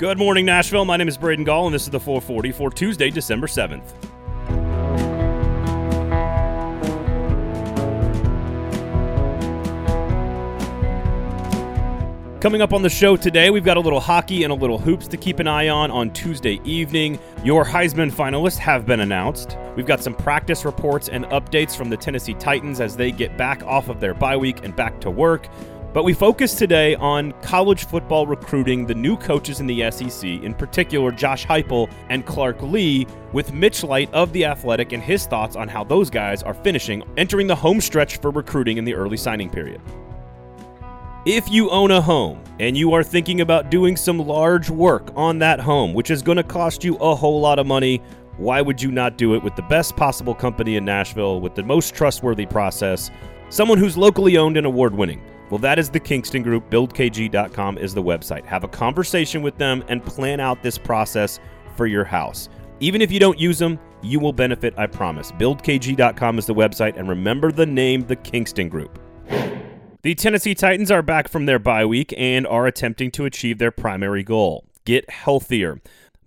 Good morning, Nashville. My name is Braden Gall, and this is the 440 for Tuesday, December 7th. Coming up on the show today, we've got a little hockey and a little hoops to keep an eye on on Tuesday evening. Your Heisman finalists have been announced. We've got some practice reports and updates from the Tennessee Titans as they get back off of their bye week and back to work. But we focus today on college football recruiting, the new coaches in the SEC, in particular Josh Heupel and Clark Lea, with Mitch Light of The Athletic and his thoughts on how those guys are finishing, entering the home stretch for recruiting in the early signing period. If you own a home and you are thinking about doing some large work on that home, which is going to cost you a whole lot of money, why would you not do it with the best possible company in Nashville with the most trustworthy process? Someone who's locally owned and award winning. Well, that is the Kingston Group. BuildKG.com is the website. Have a conversation with them and plan out this process for your house. Even if you don't use them, you will benefit, I promise. BuildKG.com is the website, and remember the name, the Kingston Group. The Tennessee Titans are back from their bye week and are attempting to achieve their primary goal get healthier.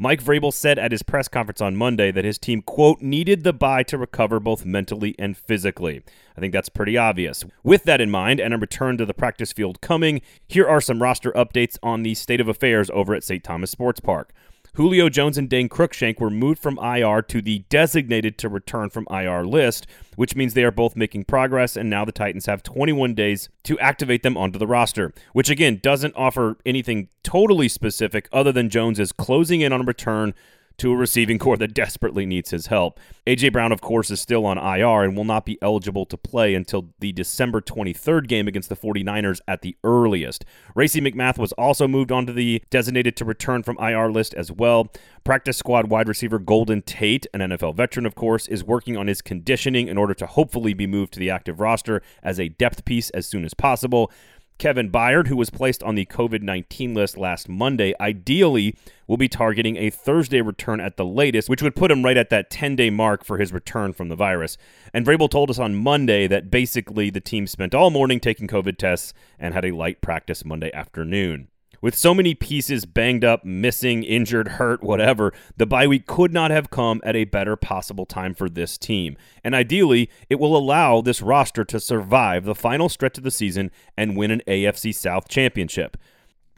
Mike Vrabel said at his press conference on Monday that his team, quote, needed the bye to recover both mentally and physically. I think that's pretty obvious. With that in mind, and a return to the practice field coming, here are some roster updates on the state of affairs over at St. Thomas Sports Park. Julio Jones and Dane Cruikshank were moved from IR to the designated to return from IR list, which means they are both making progress, and now the Titans have 21 days to activate them onto the roster, which again doesn't offer anything totally specific other than Jones is closing in on a return to a receiving corps that desperately needs his help. A.J. Brown, of course, is still on IR and will not be eligible to play until the December 23rd game against the 49ers at the earliest. Racey McMath was also moved onto the designated to return from IR list as well. Practice squad wide receiver Golden Tate, an NFL veteran, of course, is working on his conditioning in order to hopefully be moved to the active roster as a depth piece as soon as possible. Kevin Byard, who was placed on the COVID 19 list last Monday, ideally will be targeting a Thursday return at the latest, which would put him right at that 10 day mark for his return from the virus. And Vrabel told us on Monday that basically the team spent all morning taking COVID tests and had a light practice Monday afternoon. With so many pieces banged up, missing, injured, hurt, whatever, the bye week could not have come at a better possible time for this team. And ideally, it will allow this roster to survive the final stretch of the season and win an AFC South championship.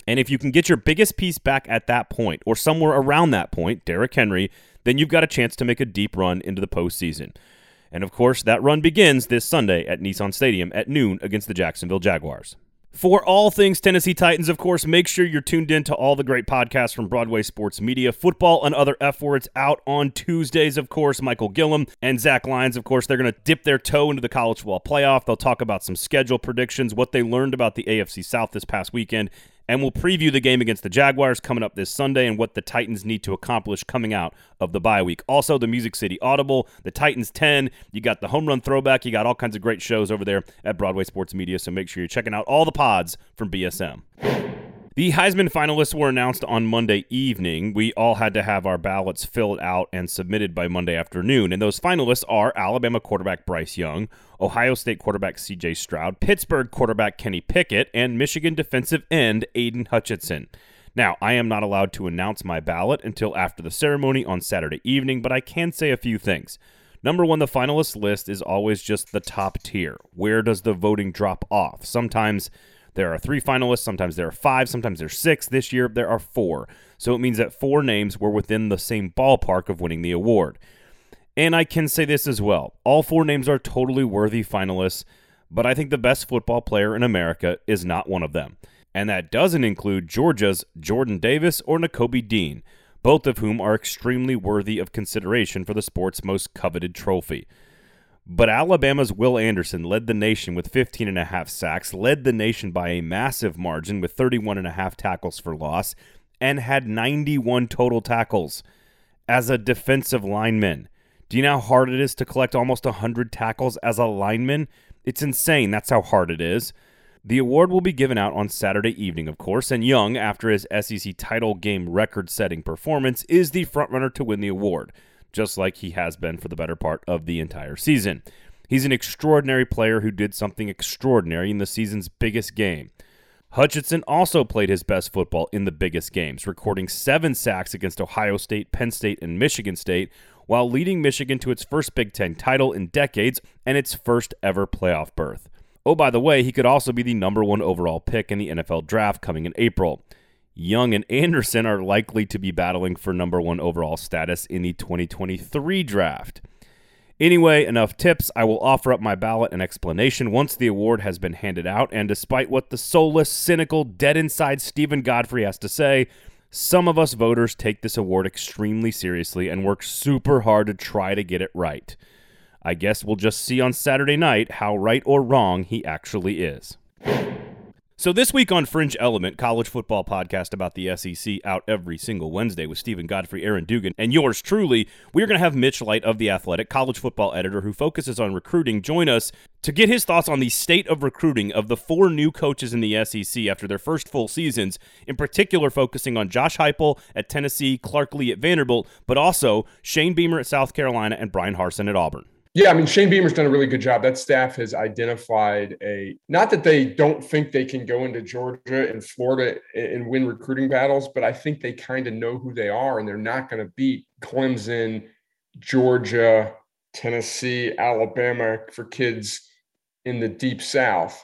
And if you can get your biggest piece back at that point, or somewhere around that point, Derrick Henry, then you've got a chance to make a deep run into the postseason. And of course, that run begins this Sunday at Nissan Stadium at noon against the Jacksonville Jaguars. For all things Tennessee Titans, of course, make sure you're tuned in to all the great podcasts from Broadway Sports Media. Football and other F words out on Tuesdays, of course. Michael Gillum and Zach Lyons, of course, they're going to dip their toe into the college football playoff. They'll talk about some schedule predictions, what they learned about the AFC South this past weekend, and we'll preview the game against the Jaguars coming up this Sunday and what the Titans need to accomplish coming out of the bye week. Also, the Music City Audible, the Titans 10, you got the home run throwback, you got all kinds of great shows over there at Broadway Sports Media, so make sure you're checking out all the pods from BSM. The Heisman finalists were announced on Monday evening. We all had to have our ballots filled out and submitted by Monday afternoon. And those finalists are Alabama quarterback Bryce Young, Ohio State quarterback CJ Stroud, Pittsburgh quarterback Kenny Pickett, and Michigan defensive end Aidan Hutchinson. Now, I am not allowed to announce my ballot until after the ceremony on Saturday evening, but I can say a few things. Number one, the finalist list is always just the top tier. Where does the voting drop off? Sometimes there are three finalists, sometimes there are five, sometimes there's six. This year there are four. So it means that four names were within the same ballpark of winning the award. And I can say this as well all four names are totally worthy finalists, but I think the best football player in America is not one of them. And that doesn't include Georgia's Jordan Davis or Nakobe Dean, both of whom are extremely worthy of consideration for the sport's most coveted trophy. But Alabama's Will Anderson led the nation with 15 and a half sacks, led the nation by a massive margin with 31 and a half tackles for loss, and had 91 total tackles as a defensive lineman. Do you know how hard it is to collect almost 100 tackles as a lineman? It's insane. That's how hard it is. The award will be given out on Saturday evening, of course, and Young, after his SEC title game record setting performance, is the frontrunner to win the award just like he has been for the better part of the entire season. He's an extraordinary player who did something extraordinary in the season's biggest game. Hutchinson also played his best football in the biggest games, recording seven sacks against Ohio State, Penn State, and Michigan State, while leading Michigan to its first Big Ten title in decades and its first ever playoff berth. Oh, by the way, he could also be the number one overall pick in the NFL draft coming in April. Young and Anderson are likely to be battling for number one overall status in the 2023 draft. Anyway, enough tips. I will offer up my ballot and explanation once the award has been handed out. And despite what the soulless, cynical, dead inside Steven Godfrey has to say, some of us voters take this award extremely seriously and work super hard to try to get it right. I guess we'll just see on Saturday night how right or wrong he actually is. So, this week on Fringe Element, college football podcast about the SEC, out every single Wednesday with Steven Godfrey, Aaron Dugan, and yours truly, we're going to have Mitch Light of The Athletic, college football editor who focuses on recruiting, join us to get his thoughts on the state of recruiting of the four new coaches in the SEC after their first full seasons, in particular focusing on Josh Heupel at Tennessee, Clark Lea at Vanderbilt, but also Shane Beamer at South Carolina and Bryan Harsin at Auburn. Yeah, I mean Shane Beamer's done a really good job. That staff has identified a not that they don't think they can go into Georgia and Florida and win recruiting battles, but I think they kind of know who they are and they're not going to beat Clemson, Georgia, Tennessee, Alabama for kids in the deep south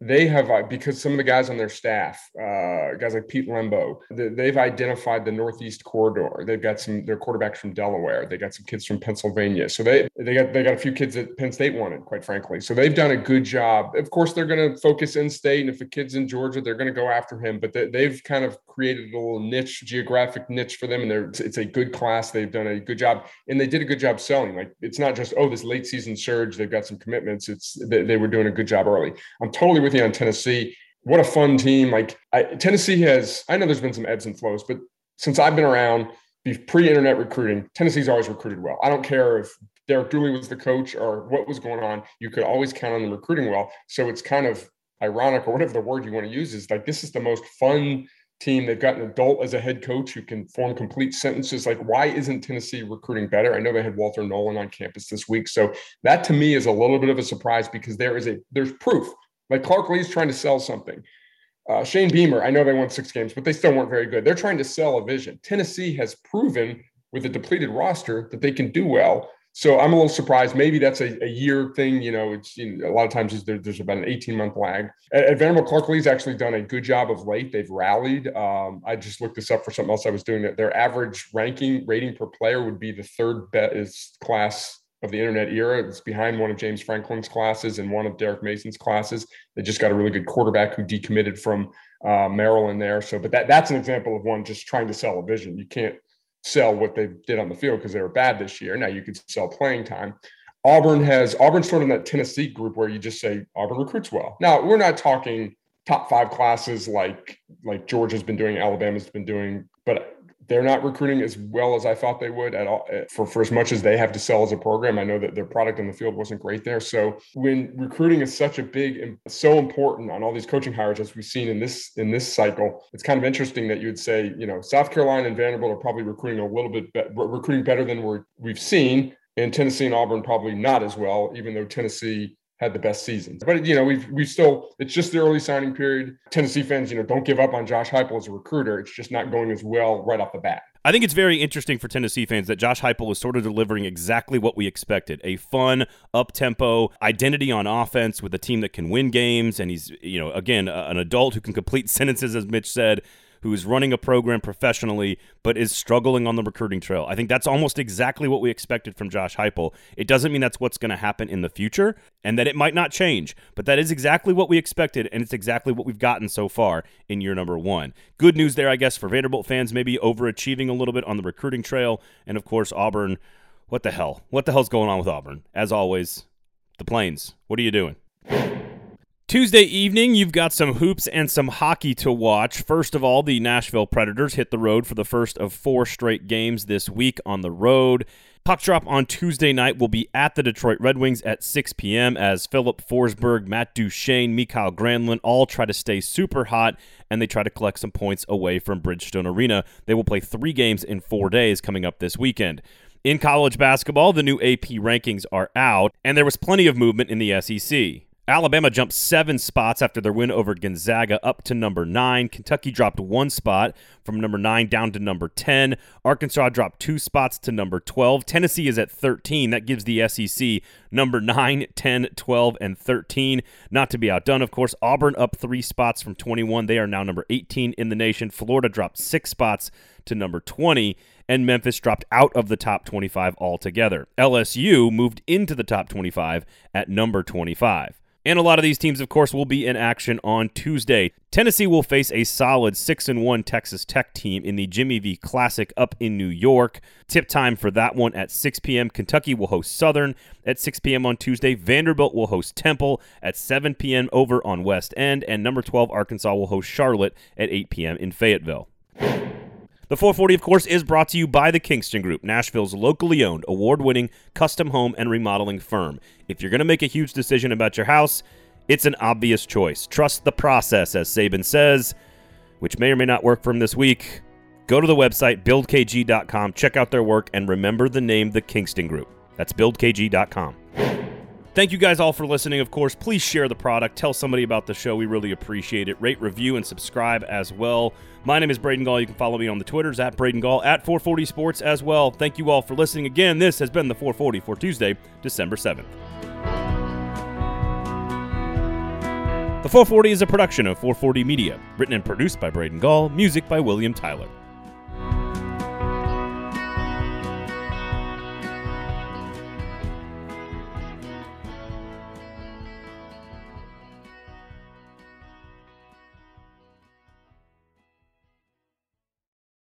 they have uh, because some of the guys on their staff, uh, guys like Pete Lembo, they've identified the Northeast corridor. They've got some their quarterbacks from Delaware. They got some kids from Pennsylvania. So they they got they got a few kids that Penn State wanted, quite frankly. So they've done a good job. Of course, they're going to focus in state, and if a kid's in Georgia, they're going to go after him. But they, have kind of created a little niche, geographic niche for them, and they're it's a good class. They've done a good job, and they did a good job selling. Like it's not just oh this late season surge. They've got some commitments. It's they, they were doing a good job early. I'm totally with you on Tennessee. What a fun team! Like I, Tennessee has, I know there's been some ebbs and flows, but since I've been around, the pre-internet recruiting, Tennessee's always recruited well. I don't care if Derek Dooley was the coach or what was going on. You could always count on them recruiting well. So it's kind of ironic, or whatever the word you want to use is like this is the most fun team. They've got an adult as a head coach who can form complete sentences. Like, why isn't Tennessee recruiting better? I know they had Walter Nolan on campus this week, so that to me is a little bit of a surprise because there is a there's proof like Clark Lea's trying to sell something. Uh, Shane Beamer, I know they won six games, but they still weren't very good. They're trying to sell a vision. Tennessee has proven with a depleted roster that they can do well. So I'm a little surprised. Maybe that's a, a year thing. You know, it's you know, a lot of times there, there's about an 18 month lag. At, at Vanderbilt, Clark Lea's actually done a good job of late. They've rallied. Um, I just looked this up for something else I was doing. Their average ranking rating per player would be the third best class of the internet era. It's behind one of James Franklin's classes and one of Derek Mason's classes. They just got a really good quarterback who decommitted from uh, Maryland there. So, but that that's an example of one just trying to sell a vision. You can't sell what they did on the field because they were bad this year. Now you could sell playing time. Auburn has Auburn sort of in that Tennessee group where you just say Auburn recruits well. Now we're not talking top five classes like like Georgia's been doing, Alabama's been doing, but they're not recruiting as well as I thought they would at all eh, for, for as much as they have to sell as a program. I know that their product in the field wasn't great there. So when recruiting is such a big and so important on all these coaching hires as we've seen in this in this cycle, it's kind of interesting that you would say, you know, South Carolina and Vanderbilt are probably recruiting a little bit be- recruiting better than we're, we've seen. And Tennessee and Auburn probably not as well, even though Tennessee had the best seasons. But you know, we've we still it's just the early signing period. Tennessee fans, you know, don't give up on Josh Heupel as a recruiter. It's just not going as well right off the bat. I think it's very interesting for Tennessee fans that Josh Heupel is sort of delivering exactly what we expected: a fun, up-tempo identity on offense with a team that can win games, and he's, you know, again, an adult who can complete sentences, as Mitch said, who is running a program professionally but is struggling on the recruiting trail. I think that's almost exactly what we expected from Josh Heupel. It doesn't mean that's what's going to happen in the future and that it might not change, but that is exactly what we expected and it's exactly what we've gotten so far in year number 1. Good news there I guess for Vanderbilt fans maybe overachieving a little bit on the recruiting trail and of course Auburn what the hell? What the hell's going on with Auburn? As always, the Plains. What are you doing? Tuesday evening, you've got some hoops and some hockey to watch. First of all, the Nashville Predators hit the road for the first of four straight games this week on the road. Puck drop on Tuesday night will be at the Detroit Red Wings at 6 p.m. as Filip Forsberg, Matt Duchene, Mikael Granlund all try to stay super hot and they try to collect some points away from Bridgestone Arena. They will play three games in four days coming up this weekend. In college basketball, the new AP rankings are out, and there was plenty of movement in the SEC. Alabama jumped seven spots after their win over Gonzaga up to number nine. Kentucky dropped one spot from number nine down to number 10. Arkansas dropped two spots to number 12. Tennessee is at 13. That gives the SEC number 9, 10, 12, and 13. Not to be outdone, of course. Auburn up three spots from 21. They are now number 18 in the nation. Florida dropped six spots to number 20 and Memphis dropped out of the top 25 altogether. LSU moved into the top 25 at number 25. And a lot of these teams, of course, will be in action on Tuesday. Tennessee will face a solid 6 and 1 Texas Tech team in the Jimmy V Classic up in New York. Tip time for that one at 6 p.m. Kentucky will host Southern at 6 p.m. on Tuesday. Vanderbilt will host Temple at 7 p.m. over on West End. And number 12, Arkansas will host Charlotte at 8 p.m. in Fayetteville. The 440, of course, is brought to you by the Kingston Group, Nashville's locally owned, award winning custom home and remodeling firm. If you're going to make a huge decision about your house, it's an obvious choice. Trust the process, as Saban says, which may or may not work for him this week. Go to the website, buildkg.com, check out their work, and remember the name The Kingston Group. That's buildkg.com. Thank you guys all for listening. Of course, please share the product. Tell somebody about the show. We really appreciate it. Rate, review, and subscribe as well. My name is Braden Gall. You can follow me on the Twitters at Braden Gall at 440 Sports as well. Thank you all for listening. Again, this has been the 440 for Tuesday, December 7th. The 440 is a production of 440 Media, written and produced by Braden Gall, music by William Tyler.